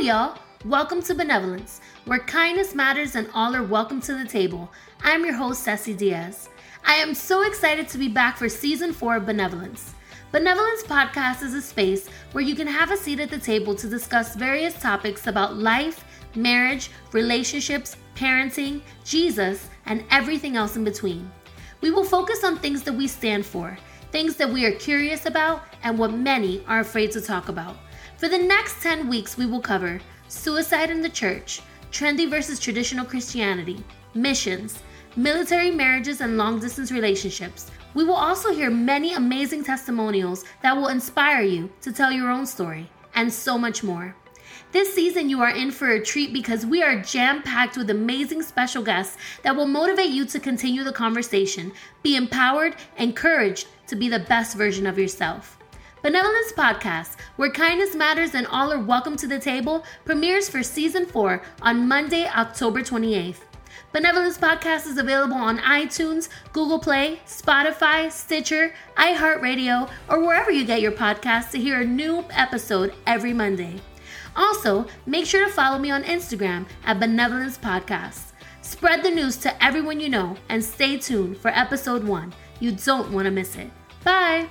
Hello, y'all. Welcome to Benevolence, where kindness matters and all are welcome to the table. I'm your host, Ceci Diaz. I am so excited to be back for season four of Benevolence. Benevolence Podcast is a space where you can have a seat at the table to discuss various topics about life, marriage, relationships, parenting, Jesus, and everything else in between. We will focus on things that we stand for, things that we are curious about, and what many are afraid to talk about. For the next 10 weeks, we will cover suicide in the church, trendy versus traditional Christianity, missions, military marriages, and long distance relationships. We will also hear many amazing testimonials that will inspire you to tell your own story, and so much more. This season, you are in for a treat because we are jam packed with amazing special guests that will motivate you to continue the conversation, be empowered, encouraged to be the best version of yourself. Benevolence Podcast, where kindness matters and all are welcome to the table, premieres for season four on Monday, October 28th. Benevolence Podcast is available on iTunes, Google Play, Spotify, Stitcher, iHeartRadio, or wherever you get your podcasts to hear a new episode every Monday. Also, make sure to follow me on Instagram at Benevolence Podcast. Spread the news to everyone you know and stay tuned for episode one. You don't want to miss it. Bye.